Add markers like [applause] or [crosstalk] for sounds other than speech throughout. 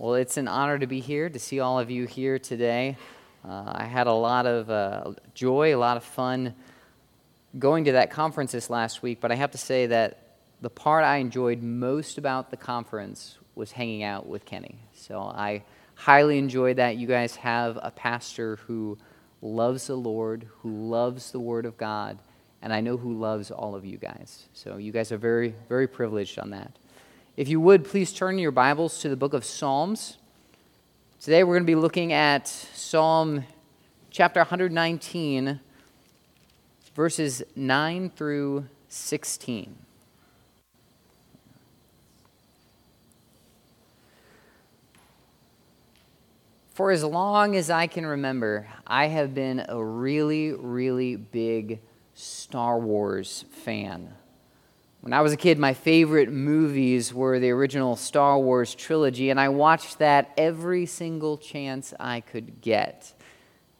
Well, it's an honor to be here, to see all of you here today. Uh, I had a lot of uh, joy, a lot of fun going to that conference this last week, but I have to say that the part I enjoyed most about the conference was hanging out with Kenny. So I highly enjoyed that. You guys have a pastor who loves the Lord, who loves the Word of God, and I know who loves all of you guys. So you guys are very, very privileged on that. If you would, please turn your Bibles to the book of Psalms. Today we're going to be looking at Psalm chapter 119, verses 9 through 16. For as long as I can remember, I have been a really, really big Star Wars fan. When I was a kid, my favorite movies were the original Star Wars trilogy, and I watched that every single chance I could get.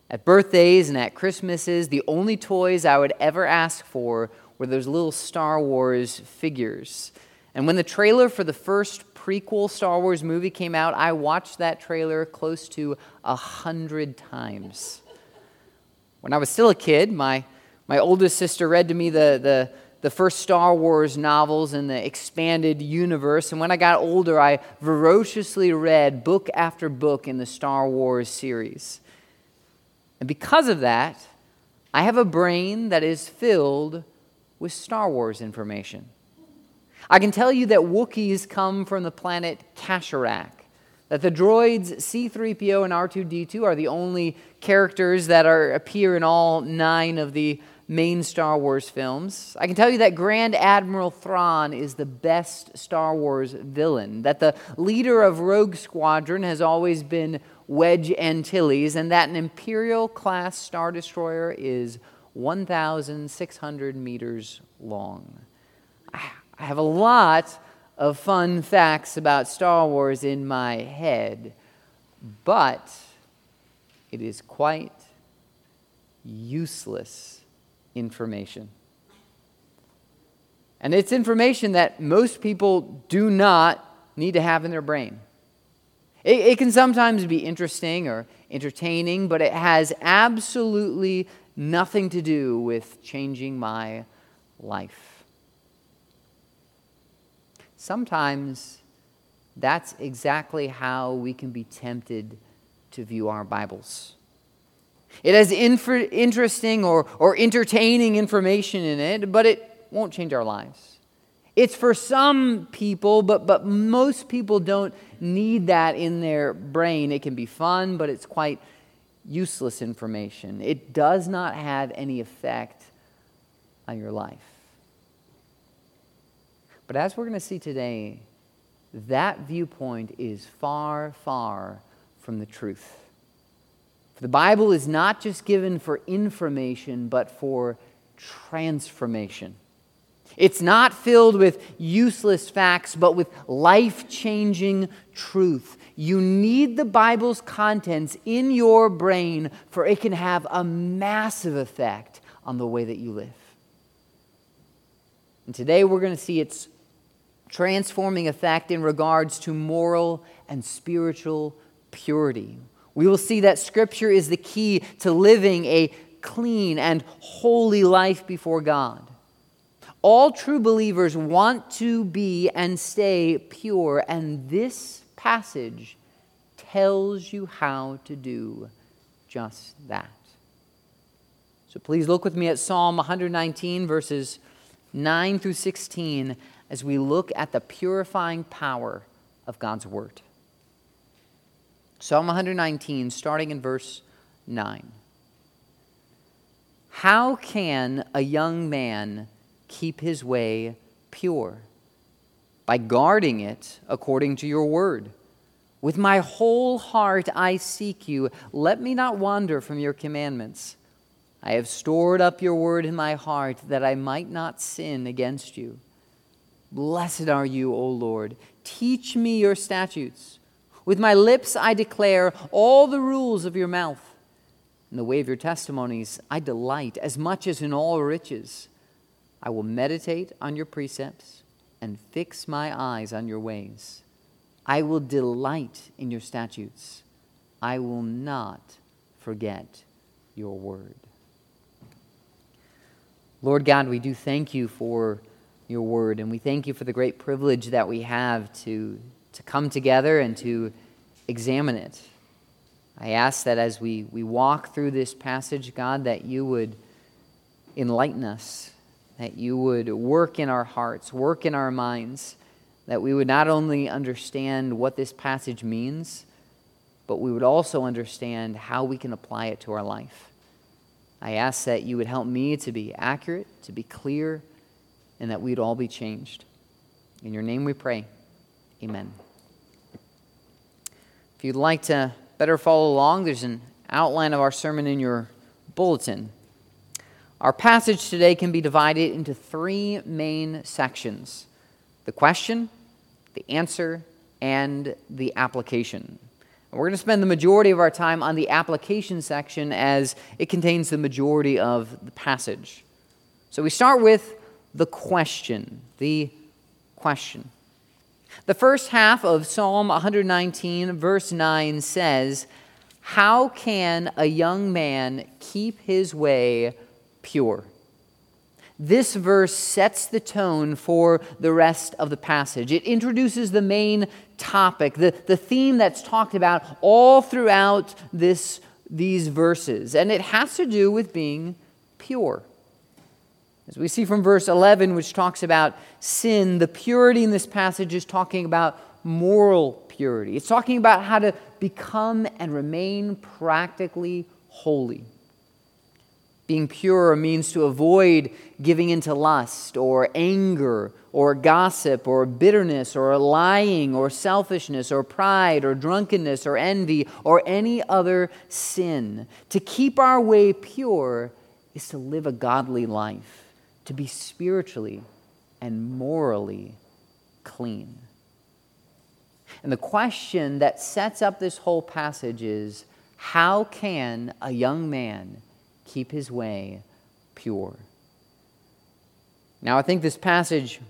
At birthdays and at Christmases, the only toys I would ever ask for were those little Star Wars figures. And when the trailer for the first prequel Star Wars movie came out, I watched that trailer close to a hundred times. When I was still a kid, my, my oldest sister read to me the, the the first Star Wars novels in the expanded universe. And when I got older, I voraciously read book after book in the Star Wars series. And because of that, I have a brain that is filled with Star Wars information. I can tell you that Wookiees come from the planet Kashyyyk, that the droids C3PO and R2D2 are the only characters that are, appear in all nine of the main Star Wars films. I can tell you that Grand Admiral Thrawn is the best Star Wars villain, that the leader of Rogue Squadron has always been Wedge Antilles, and that an Imperial class Star Destroyer is 1,600 meters long. Ah, I have a lot of fun facts about Star Wars in my head, but it is quite useless information. And it's information that most people do not need to have in their brain. It, it, can sometimes be interesting or entertaining, but it has absolutely nothing to do with changing my life. Sometimes that's exactly how we can be tempted to view our Bibles. It has interesting or, or entertaining information in it, but it won't change our lives. It's for some people, but, but most people don't need that in their brain. It can be fun, but it's quite useless information. It does not have any effect on your life. But as we're going to see today, that viewpoint is far, far from the truth. The Bible is not just given for information, but for transformation. It's not filled with useless facts, but with life changing truth. You need the Bible's contents in your brain, for it can have a massive effect on the way that you live. And today we're going to see its transforming effect in regards to moral and spiritual purity. We will see that Scripture is the key to living a clean and holy life before God. All true believers want to be and stay pure, and this passage tells you how to do just that. So please look with me at Psalm 119, verses 9 through 16, as we look at the purifying power of God's Word. Psalm 119, starting in verse 9. How can a young man keep his way pure? By guarding it according to your word. With my whole heart I seek you. Let me not wander from your commandments. I have stored up your word in my heart that I might not sin against you. Blessed are you, O Lord. Teach me your statutes. With my lips I declare all the rules of your mouth. In the way of your testimonies I delight as much as in all riches. I will meditate on your precepts and fix my eyes on your ways. I will delight in your statutes. I will not forget your word. Lord God, we do thank you for your word, and we thank you for the great privilege that we have to, to come together and to examine it. I ask that as we, we walk through this passage, God, that you would enlighten us, that you would work in our hearts, work in our minds, that we would not only understand what this passage means, but we would also understand how we can apply it to our life. I ask that you would help me to be accurate, to be clear, and that we'd all be changed. In your name we pray. Amen. If you'd like to better follow along, there's an outline of our sermon in your bulletin. Our passage today can be divided into three main sections the question, the answer, and the application. We're going to spend the majority of our time on the application section as it contains the majority of the passage. So we start with the question. The question. The first half of Psalm 119, verse 9 says, How can a young man keep his way pure? This verse sets the tone for the rest of the passage. It introduces the main topic, the, the theme that's talked about all throughout this, these verses, and it has to do with being pure. As we see from verse 11, which talks about sin, the purity in this passage is talking about moral purity. It's talking about how to become and remain practically holy. Being pure means to avoid giving into lust or anger or gossip or bitterness or lying or selfishness or pride or drunkenness or envy or any other sin. To keep our way pure is to live a godly life to be spiritually and morally clean. And the question that sets up this whole passage is how can a young man keep his way pure? Now, I think this passage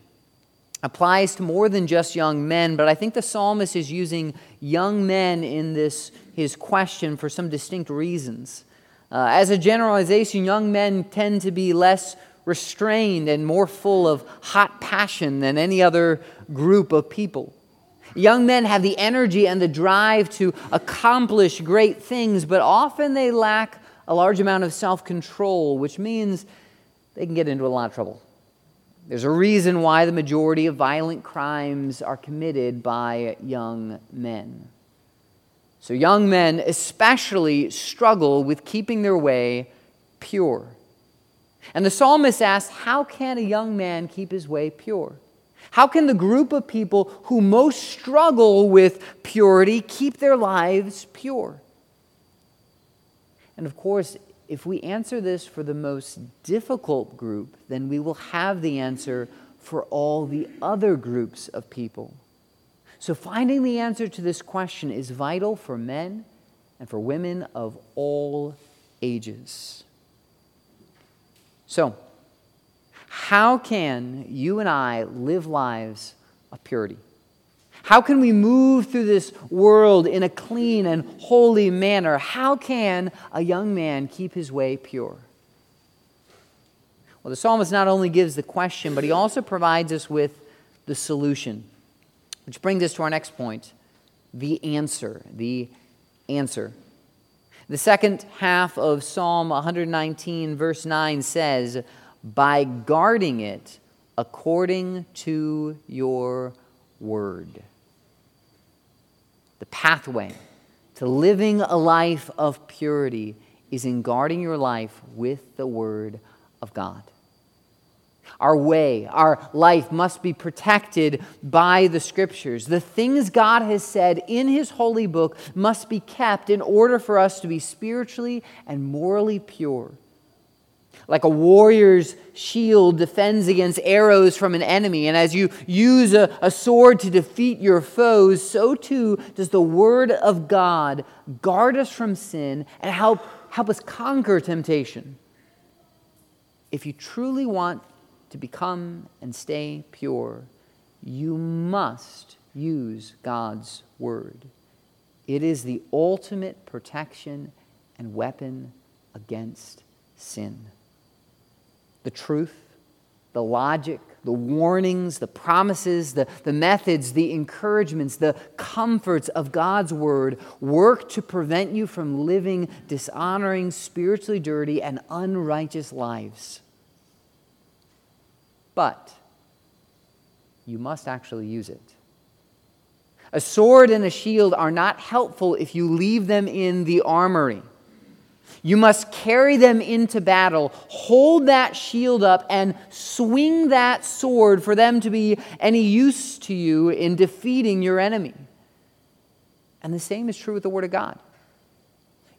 applies to more than just young men, but I think the psalmist is using young men in this his question for some distinct reasons. Uh, as a generalization, young men tend to be less restrained and more full of hot passion than any other group of people. Young men have the energy and the drive to accomplish great things, but often they lack a large amount of self control, which means they can get into a lot of trouble. There's a reason why the majority of violent crimes are committed by young men. So, young men especially struggle with keeping their way pure. And the psalmist asks, How can a young man keep his way pure? How can the group of people who most struggle with purity keep their lives pure? And of course, if we answer this for the most difficult group, then we will have the answer for all the other groups of people. So, finding the answer to this question is vital for men and for women of all ages. So, how can you and I live lives of purity? How can we move through this world in a clean and holy manner? How can a young man keep his way pure? Well, the psalmist not only gives the question, but he also provides us with the solution. Which brings us to our next point the answer. The answer. The second half of Psalm 119, verse 9 says, By guarding it according to your word. The pathway to living a life of purity is in guarding your life with the word of God. Our way, our life must be protected by the scriptures. The things God has said in his holy book must be kept in order for us to be spiritually and morally pure. Like a warrior's shield defends against arrows from an enemy, and as you use a, a sword to defeat your foes, so too does the word of God guard us from sin and help, help us conquer temptation. If you truly want to become and stay pure, you must use God's word. It is the ultimate protection and weapon against sin. The truth, the logic, the warnings, the promises, the, the methods, the encouragements, the comforts of God's word work to prevent you from living dishonoring, spiritually dirty, and unrighteous lives. But you must actually use it. A sword and a shield are not helpful if you leave them in the armory. You must carry them into battle, hold that shield up, and swing that sword for them to be any use to you in defeating your enemy. And the same is true with the Word of God.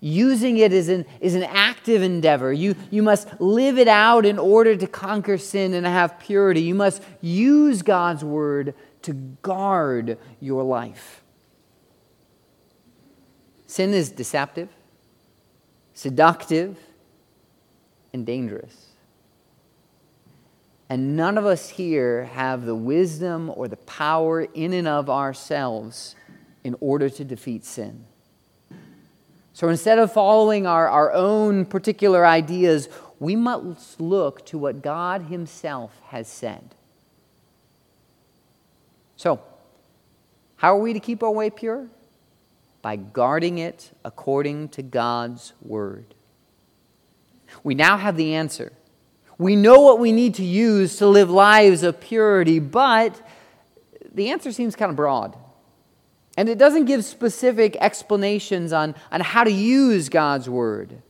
Using it is an, is an active endeavor. You, you must live it out in order to conquer sin and have purity. You must use God's Word to guard your life. Sin is deceptive seductive, and dangerous. And none of us here have the wisdom or the power in and of ourselves in order to defeat sin. So instead of following our, our own particular ideas, we must look to what God Himself has said. So, how are we to keep our way pure? by guarding it according to God's word. We now have the answer. We know what we need to use to live lives of purity, but the answer seems kind of broad. And it doesn't give specific explanations on, on how to use God's word.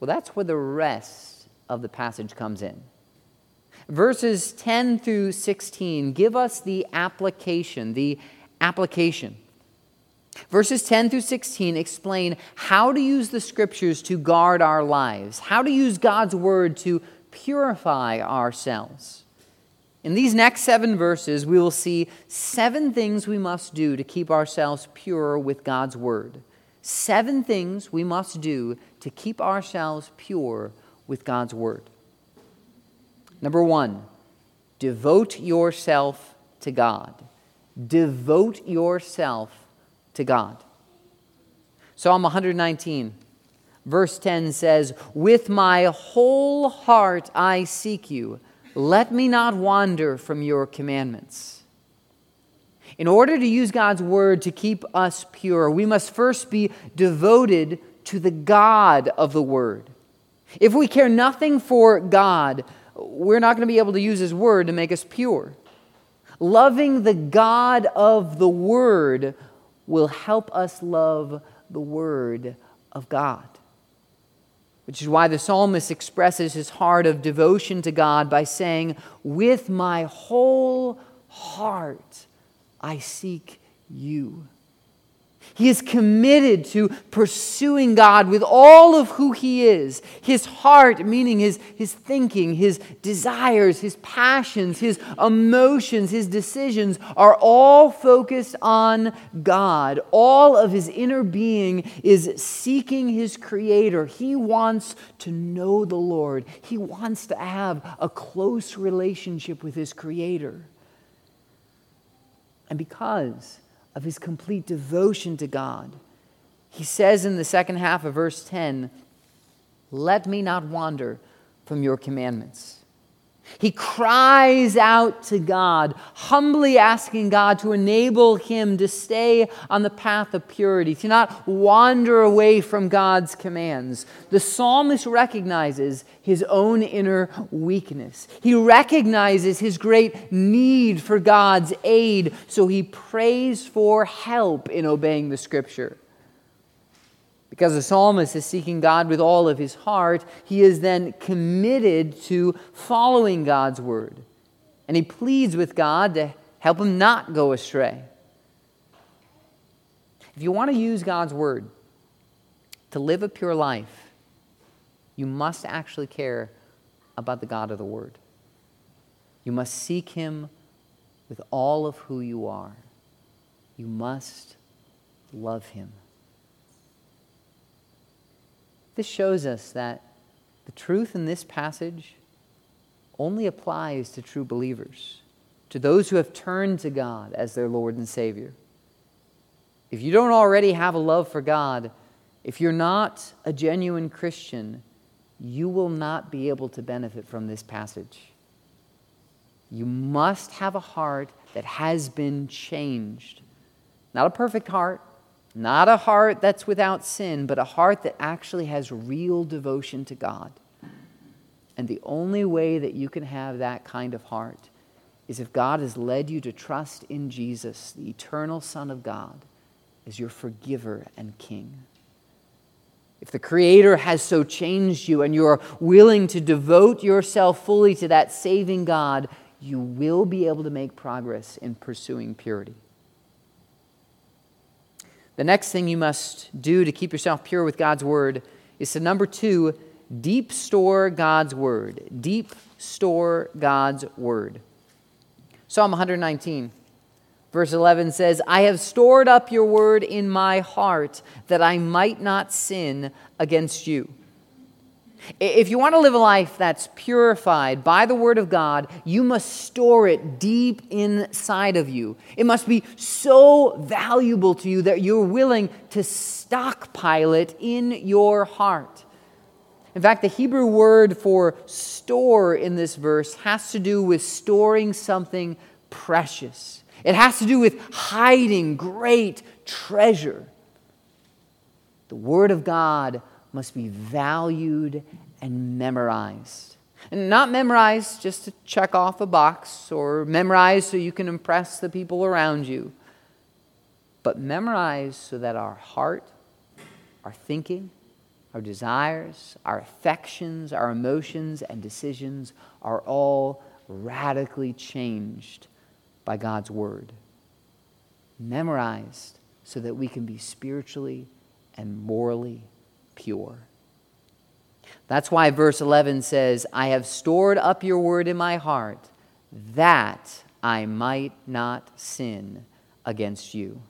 Well, that's where the rest of the passage comes in. Verses 10 through 16 give us the application, the application. Verses 10 through 16 explain how to use the scriptures to guard our lives, how to use God's word to purify ourselves. In these next seven verses, we will see seven things we must do to keep ourselves pure with God's word. Seven things we must do to keep ourselves pure with God's word. Number one, devote yourself to God. Devote yourself to God. Psalm 119, verse 10 says, With my whole heart I seek you. Let me not wander from your commandments. In order to use God's word to keep us pure, we must first be devoted to the God of the word. If we care nothing for God, we're not going to be able to use his word to make us pure. Loving the God of the word will help us love the Word of God. Which is why the psalmist expresses his heart of devotion to God by saying, With my whole heart I seek you. He is committed to pursuing God with all of who he is. His heart, meaning his, his thinking, his desires, his passions, his emotions, his decisions, are all focused on God. All of his inner being is seeking his Creator. He wants to know the Lord, he wants to have a close relationship with his Creator. And because of his complete devotion to God. He says in the second half of verse 10, Let me not wander from your commandments. He cries out to God, humbly asking God to enable him to stay on the path of purity, to not wander away from God's commands. The psalmist recognizes his own inner weakness. He recognizes his great need for God's aid, so he prays for help in obeying the scripture. Because the psalmist is seeking God with all of his heart, he is then committed to following God's word. And he pleads with God to help him not go astray. If you want to use God's word to live a pure life, you must actually care about the God of the word. You must seek him with all of who you are. You must love him. This shows us that the truth in this passage only applies to true believers. to those who have turned to God as their Lord and Savior. If you don't already have a love for God, if you're not a genuine Christian, you will not be able to benefit from this passage. You must have a heart that has been changed. Not a perfect heart, not a heart that's without sin, but a heart that actually has real devotion to God. And the only way that you can have that kind of heart is if God has led you to trust in Jesus, the eternal Son of God, as your forgiver and King. If the Creator has so changed you and you are willing to devote yourself fully to that saving God, you will be able to make progress in pursuing purity. The next thing you must do to keep yourself pure with God's Word is to number two, deep store God's Word. Deep store God's Word. Psalm 119, verse 11 says, I have stored up your word in my heart that I might not sin against you. If you want to live a life that's purified by the Word of God, you must store it deep inside of you. It must be so valuable to you that you're willing to stockpile it in your heart. In fact, the Hebrew word for store in this verse has to do with storing something precious, it has to do with hiding great treasure. The Word of God must be valued and memorized. And not memorized just to check off a box or memorized so you can impress the people around you, but memorized so that our heart, our thinking, our desires, our affections, our emotions, and decisions are all radically changed by God's Word. Memorized so that we can be spiritually and morally pure. That's why verse 11 says, I have stored up your word in my heart that I might not sin against you.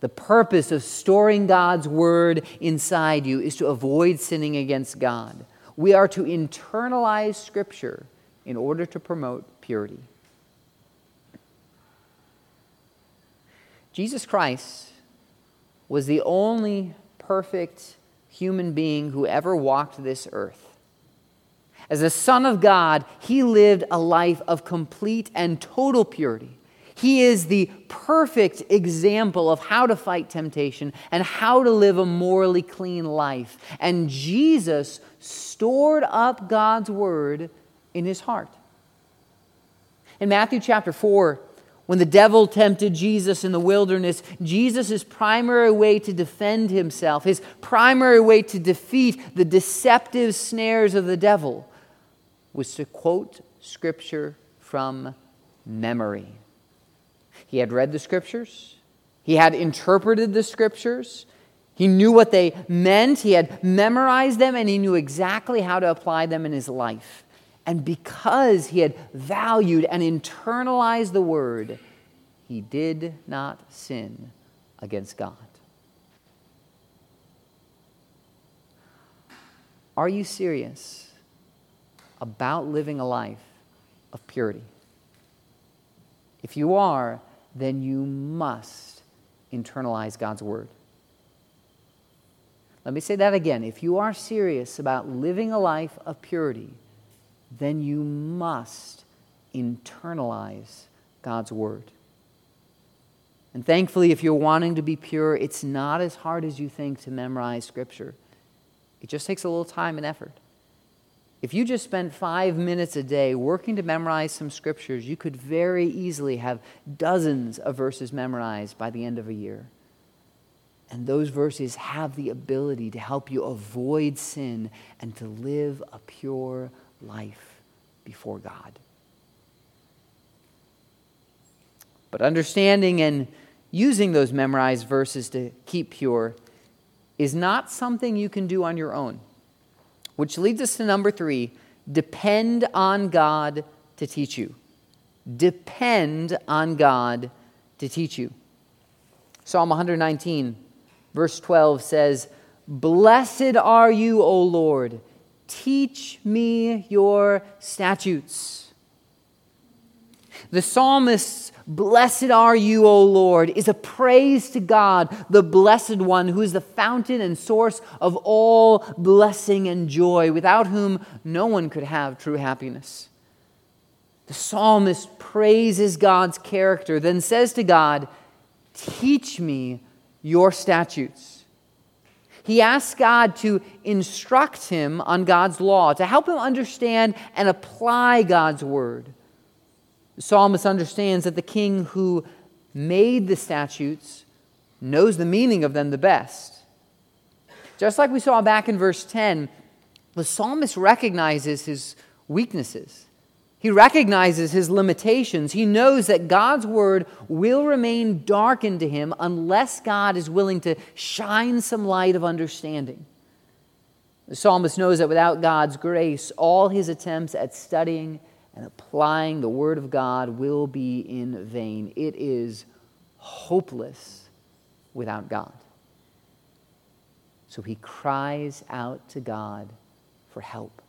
The purpose of storing God's word inside you is to avoid sinning against God. We are to internalize Scripture in order to promote purity. Jesus Christ was the only perfect human being who ever walked this earth. As the Son of God, he lived a life of complete and total purity. He is the perfect example of how to fight temptation and how to live a morally clean life. And Jesus stored up God's word in his heart. In Matthew chapter 4, when the devil tempted Jesus in the wilderness, Jesus' primary way to defend himself, his primary way to defeat the deceptive snares of the devil, was to quote Scripture from memory. He had read the Scriptures, he had interpreted the Scriptures, he knew what they meant, he had memorized them, and he knew exactly how to apply them in his life. And because he had valued and internalized the word, he did not sin against God. Are you serious about living a life of purity? If you are, then you must internalize God's word. Let me say that again. If you are serious about living a life of purity, then you must internalize God's word. And thankfully, if you're wanting to be pure, it's not as hard as you think to memorize Scripture. It just takes a little time and effort. If you just spent five minutes a day working to memorize some scriptures, you could very easily have dozens of verses memorized by the end of a year. And those verses have the ability to help you avoid sin and to live a pure life before God. But understanding and using those memorized verses to keep pure is not something you can do on your own. Which leads us to number three depend on God to teach you. Depend on God to teach you. Psalm 119, verse 12 says, Blessed are you, O Lord Teach me your statutes. The psalmist's Blessed are you, O Lord, is a praise to God, the blessed one, who is the fountain and source of all blessing and joy, without whom no one could have true happiness. The psalmist praises God's character, then says to God, Teach me your statutes. He asks God to instruct him on God's law, to help him understand and apply God's word. The psalmist understands that the king who made the statutes knows the meaning of them the best. Just like we saw back in verse 10, the psalmist recognizes his weaknesses. He recognizes his limitations. He knows that God's word will remain darkened to him unless God is willing to shine some light of understanding. The psalmist knows that without God's grace, all his attempts at studying and applying the Word of God will be in vain. It is hopeless without God. So he cries out to God for help,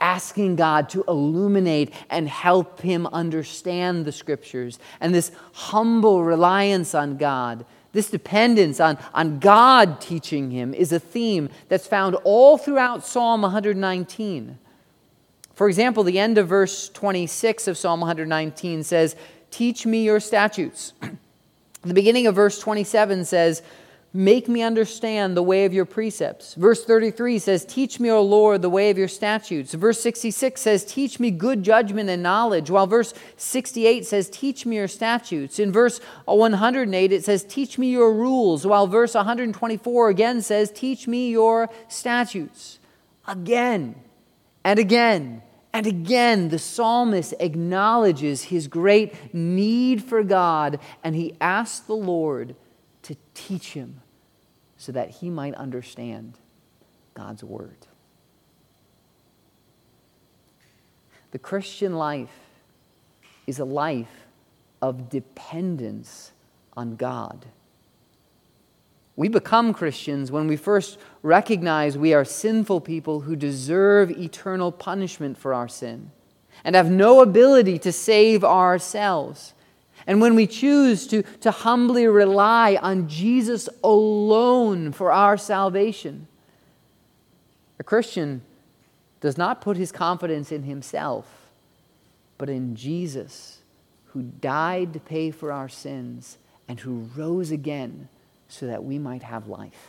asking God to illuminate and help him understand the Scriptures. And this humble reliance on God, this dependence on, on God teaching him, is a theme that's found all throughout Psalm 119. For example, the end of verse 26 of Psalm 119 says, Teach me your statutes. [clears throat] the beginning of verse 27 says, Make me understand the way of your precepts. Verse 33 says, Teach me, O Lord, the way of your statutes. Verse 66 says, Teach me good judgment and knowledge. While verse 68 says, Teach me your statutes. In verse 108, it says, Teach me your rules. While verse 124 again says, Teach me your statutes. Again and again and again, the psalmist acknowledges his great need for God, and he asks the Lord to teach him so that he might understand God's word. The Christian life is a life of dependence on God. We become Christians when we first recognize we are sinful people who deserve eternal punishment for our sin and have no ability to save ourselves. And when we choose to, to humbly rely on Jesus alone for our salvation, a Christian does not put his confidence in himself, but in Jesus, who died to pay for our sins and who rose again so that we might have life.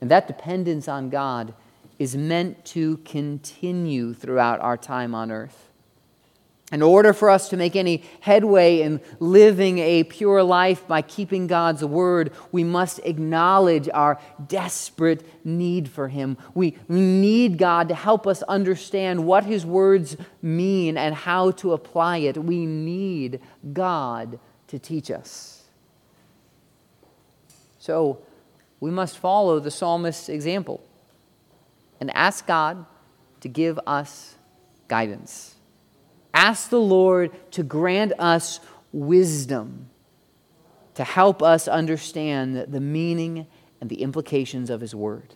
And that dependence on God is meant to continue throughout our time on earth. In order for us to make any headway in living a pure life by keeping God's word, we must acknowledge our desperate need for Him. We, need God to help us understand what His words mean and how to apply it. We need God to teach us. So we must follow the psalmist's example and ask God to give us guidance. Ask the Lord to grant us wisdom to help us understand the meaning and the implications of His Word.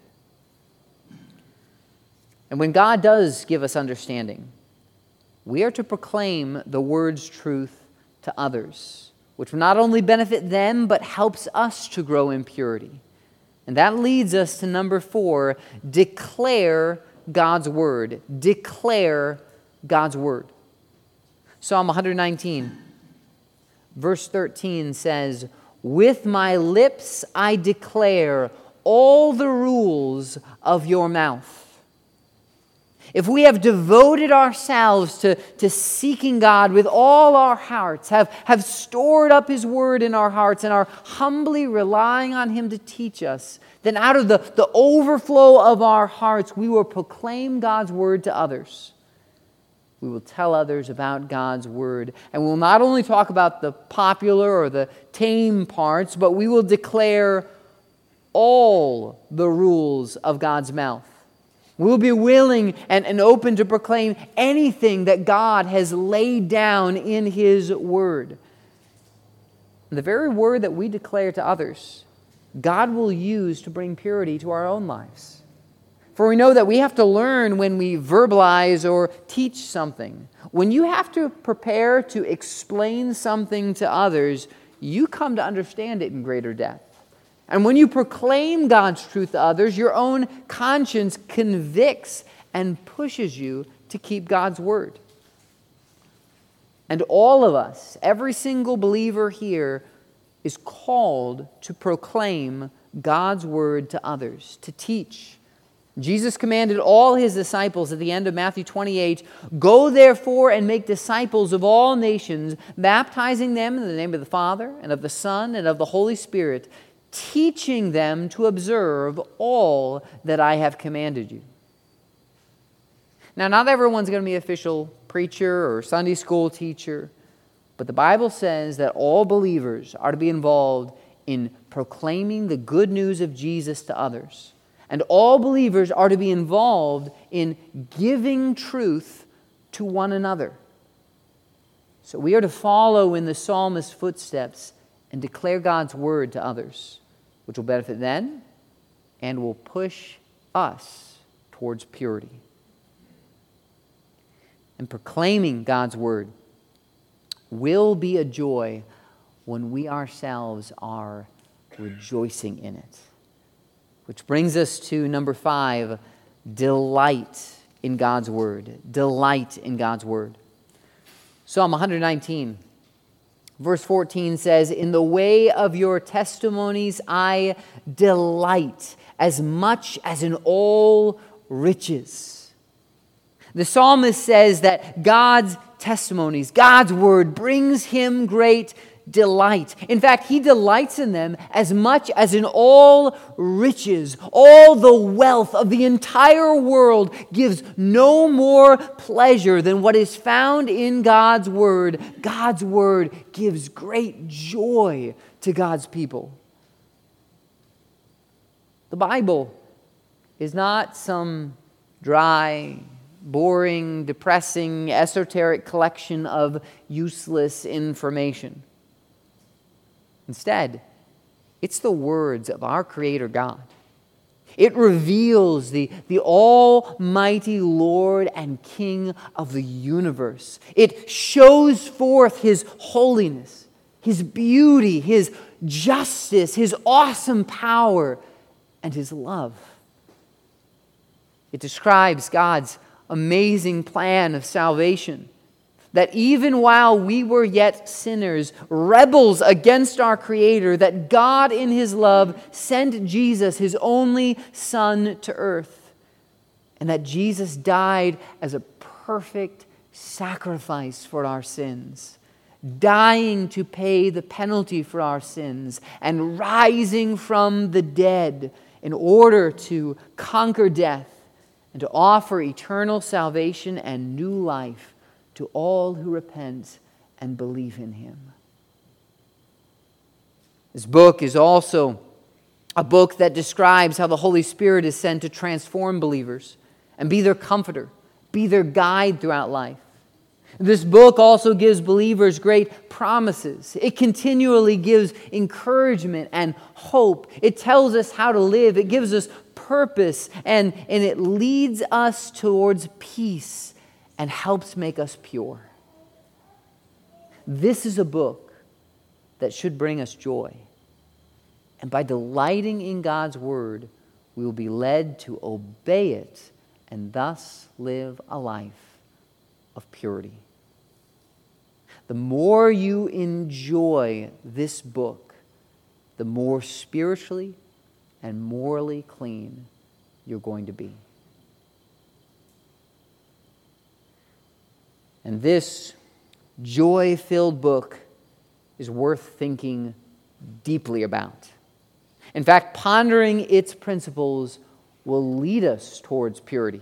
And when God does give us understanding, we are to proclaim the Word's truth to others which will not only benefit them, but helps us to grow in purity. And that leads us to number four declare God's word. Declare God's word. Psalm 119, verse 13 says, With my lips I declare all the rules of your mouth if we have devoted ourselves to, to seeking God with all our hearts, have, have stored up His word in our hearts, and are humbly relying on Him to teach us, then out of the, the overflow of our hearts, we will proclaim God's word to others. We will tell others about God's word. And we'll not only talk about the popular or the tame parts, but we will declare all the rules of God's mouth. We'll be willing and, and open to proclaim anything that God has laid down in His Word. The very word that we declare to others, God will use to bring purity to our own lives. For we know that we have to learn when we verbalize or teach something. When you have to prepare to explain something to others, you come to understand it in greater depth. And when you proclaim God's truth to others, your own conscience convicts and pushes you to keep God's word. And all of us, every single believer here, is called to proclaim God's word to others, to teach. Jesus commanded all his disciples at the end of Matthew 28 Go therefore and make disciples of all nations, baptizing them in the name of the Father, and of the Son, and of the Holy Spirit, teaching them to observe all that I have commanded you. Now, not everyone's going to be official preacher or Sunday school teacher, but the Bible says that all believers are to be involved in proclaiming the good news of Jesus to others. And all believers are to be involved in giving truth to one another. So we are to follow in the psalmist's footsteps and declare God's word to others, which will benefit them and will push us towards purity. And proclaiming God's word will be a joy when we ourselves are rejoicing in it. Which brings us to number five delight in God's word. Delight in God's word. Psalm 119, verse 14 says, In the way of your testimonies I delight as much as in all riches. The psalmist says that God's testimonies, God's word, brings him great delight. In fact, he delights in them as much as in all riches. All the wealth of the entire world gives no more pleasure than what is found in God's Word. God's Word gives great joy to God's people. The Bible is not some dry, boring, depressing, esoteric collection of useless information. Instead, it's the words of our Creator God. It reveals the, the Almighty Lord and King of the universe. It shows forth His holiness, His beauty, His justice, His awesome power, and His love. It describes God's amazing plan of salvation that even while we were yet sinners, rebels against our Creator, that God in His love sent Jesus, His only Son, to earth, and that Jesus died as a perfect sacrifice for our sins, dying to pay the penalty for our sins, and rising from the dead in order to conquer death and to offer eternal salvation and new life to all who repent and believe in him. This book is also a book that describes how the Holy Spirit is sent to transform believers and be their comforter, be their guide throughout life. This book also gives believers great promises. It continually gives encouragement and hope. It tells us how to live, it gives us purpose, and, and it leads us towards peace and helps make us pure. This is a book that should bring us joy. And by delighting in God's word, we will be led to obey it and thus live a life of purity. The more you enjoy this book, the more spiritually and morally clean you're going to be. And this joy filled book is worth thinking deeply about. In fact, pondering its principles will lead us towards purity.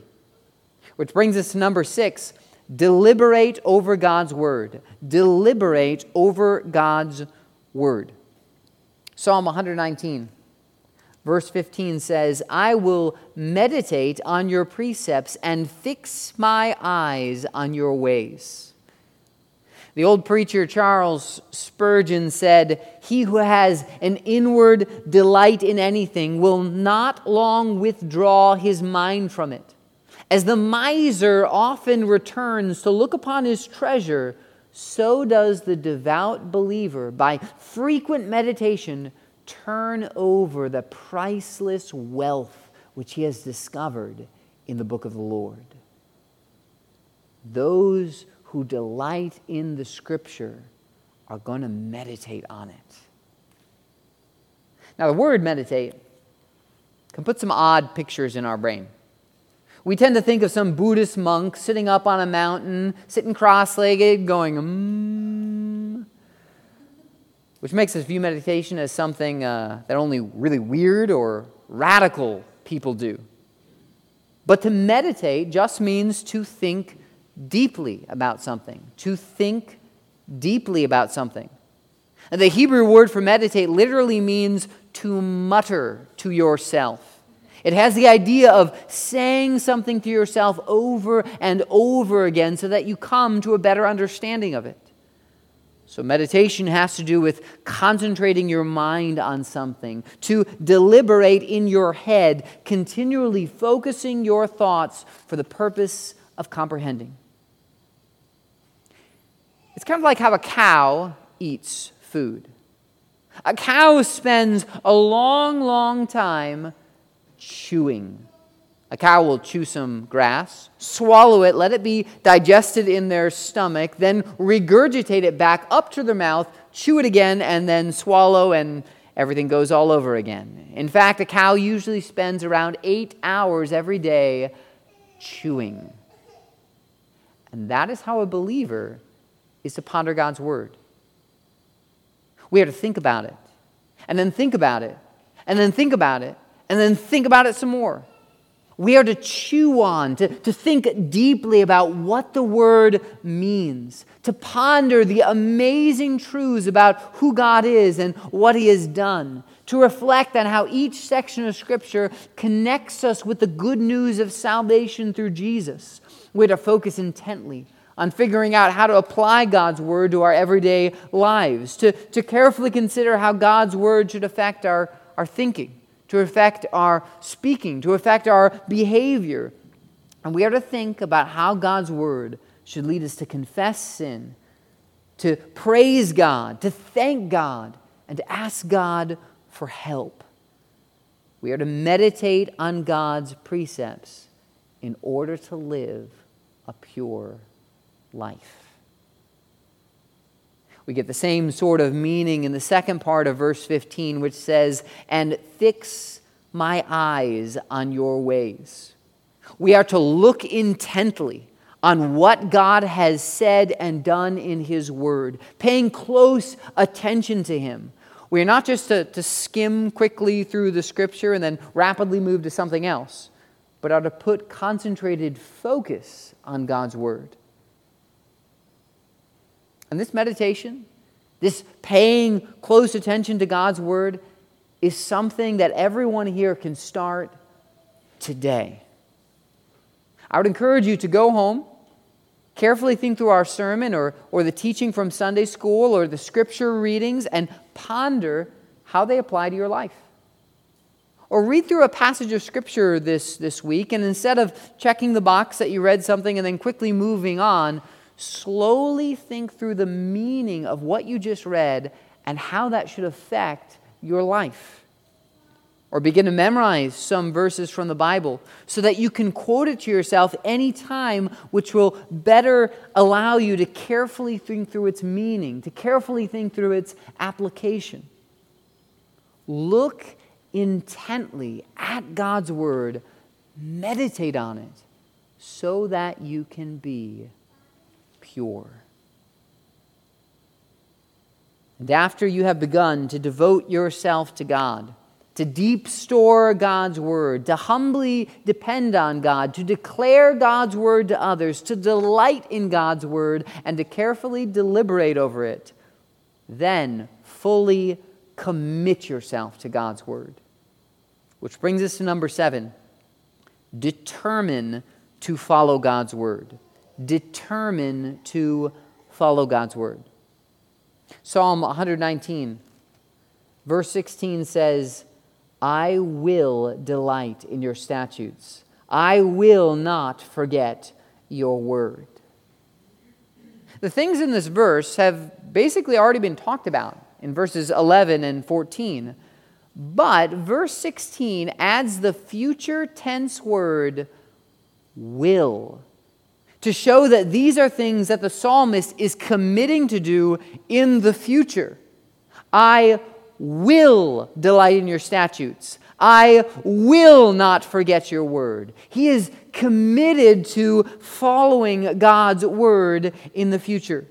Which brings us to number six deliberate over God's word. Deliberate over God's word. Psalm 119. Verse 15 says, I will meditate on your precepts and fix my eyes on your ways. The old preacher Charles Spurgeon said, He who has an inward delight in anything will not long withdraw his mind from it. As the miser often returns to look upon his treasure, so does the devout believer, by frequent meditation, turn over the priceless wealth which he has discovered in the book of the Lord. Those who delight in the scripture are going to meditate on it. Now, the word meditate can put some odd pictures in our brain. We tend to think of some Buddhist monk sitting up on a mountain, sitting cross legged, going, mm, which makes us view meditation as something uh, that only really weird or radical people do. But to meditate just means to think deeply about something, to think deeply about something. And the Hebrew word for meditate literally means to mutter to yourself. It has the idea of saying something to yourself over and over again so that you come to a better understanding of it. So, meditation has to do with concentrating your mind on something, to deliberate in your head, continually focusing your thoughts for the purpose of comprehending. It's kind of like how a cow eats food. A cow spends a long, long time chewing. A cow will chew some grass, swallow it, let it be digested in their stomach, then regurgitate it back up to their mouth, chew it again, and then swallow, and everything goes all over again. In fact, a cow usually spends around eight hours every day chewing. And that is how a believer is to ponder God's word. We are to think about it, and then think about it, and then think about it, and then think about it some more. We are to chew on, to, to think deeply about what the word means, to ponder the amazing truths about who God is and what he has done, to reflect on how each section of Scripture connects us with the good news of salvation through Jesus. We're to focus intently on figuring out how to apply God's word to our everyday lives, to, to carefully consider how God's word should affect our, our thinking, to affect our speaking, to affect our behavior. And we are to think about how God's word should lead us to confess sin, to praise God, to thank God, and to ask God for help. We are to meditate on God's precepts in order to live a pure life. We get the same sort of meaning in the second part of verse 15, which says, And fix my eyes on your ways. We are to look intently on what God has said and done in His Word, paying close attention to Him. We are not just to, to skim quickly through the Scripture and then rapidly move to something else, but are to put concentrated focus on God's Word. And this meditation, this paying close attention to God's word, is something that everyone here can start today. I would encourage you to go home, carefully think through our sermon or, or the teaching from Sunday school or the scripture readings and ponder how they apply to your life. Or read through a passage of scripture this, this week, and instead of checking the box that you read something and then quickly moving on, slowly think through the meaning of what you just read and how that should affect your life. Or begin to memorize some verses from the Bible so that you can quote it to yourself anytime, which will better allow you to carefully think through its meaning, to carefully think through its application. Look intently at God's Word, meditate on it, so that you can be pure. And after you have begun to devote yourself to God, to deep store God's word, to humbly depend on God, to declare God's word to others, to delight in God's word, and to carefully deliberate over it, then fully commit yourself to God's word. Which brings us to number seven determine to follow God's word determine to follow God's word. Psalm 119, verse 16 says, I will delight in your statutes. I will not forget your word. The things in this verse have basically already been talked about in verses 11 and 14. But verse 16 adds the future tense word will to show that these are things that the psalmist is committing to do in the future. I will delight in your statutes. I will not forget your word. He is committed to following God's word in the future.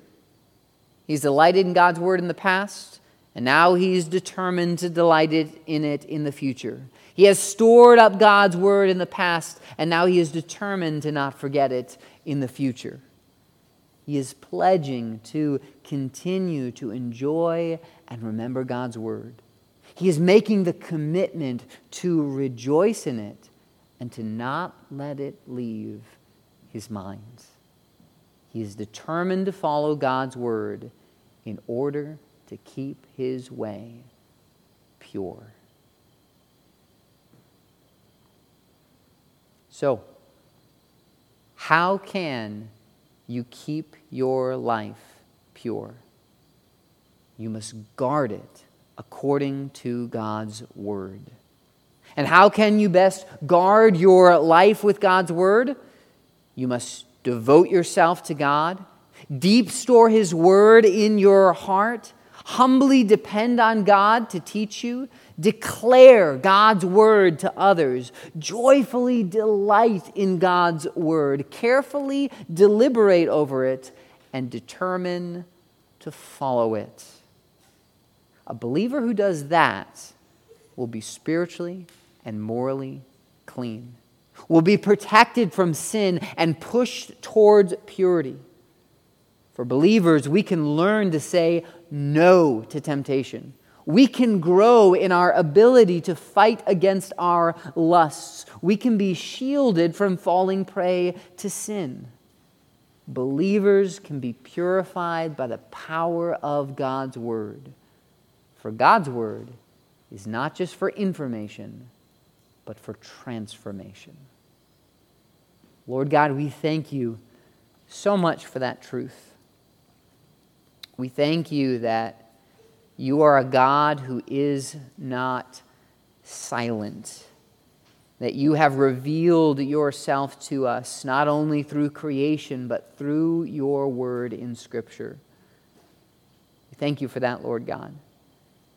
He's delighted in God's word in the past, and now he's determined to delight in it in the future. He has stored up God's word in the past, and now he is determined to not forget it in the future. He is pledging to continue to enjoy and remember God's word. He is making the commitment to rejoice in it and to not let it leave his mind. He is determined to follow God's word in order to keep his way pure. So, how can you keep your life pure? You must guard it according to God's word. And how can you best guard your life with God's word? You must devote yourself to God, deep store His word in your heart, humbly depend on God to teach you, declare God's word to others, joyfully delight in God's word, carefully deliberate over it, and determine to follow it. A believer who does that will be spiritually and morally clean, will be protected from sin and pushed towards purity. For believers, we can learn to say no to temptation. We can grow in our ability to fight against our lusts. We can be shielded from falling prey to sin. Believers can be purified by the power of God's Word. For God's word is not just for information, but for transformation. Lord God, we thank you so much for that truth. We thank you that you are a God who is not silent, that you have revealed yourself to us not only through creation, but through your word in Scripture. We thank you for that, Lord God.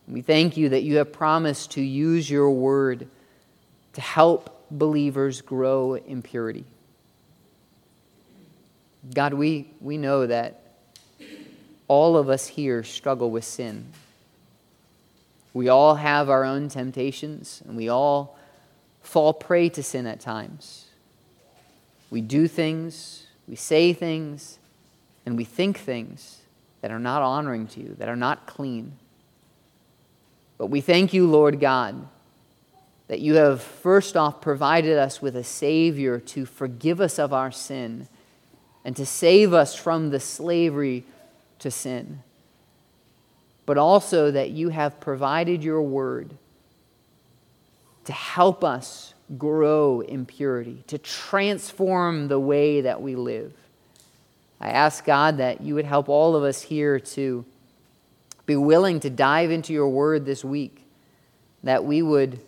We thank you that you have promised to use your word to help believers grow in purity. God, we, we know that all of us here struggle with sin. We all have our own temptations, and we all fall prey to sin at times. We do things, we say things, and we think things that are not honoring to you, that are not clean. But we thank you, Lord God, that you have first off provided us with a Savior to forgive us of our sin and to save us from the slavery to sin. But also that you have provided your word to help us grow in purity, to transform the way that we live. I ask God that you would help all of us here to be willing to dive into your word this week, that we would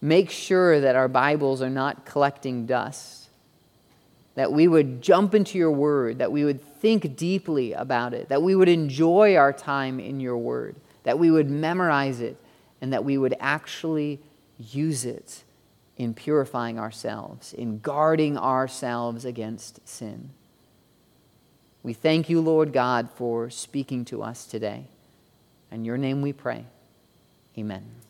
make sure that our Bibles are not collecting dust, that we would jump into your word, that we would think deeply about it, that we would enjoy our time in your word, that we would memorize it, and that we would actually use it in purifying ourselves, in guarding ourselves against sin. We thank you, Lord God, for speaking to us today. In your name we pray. Amen.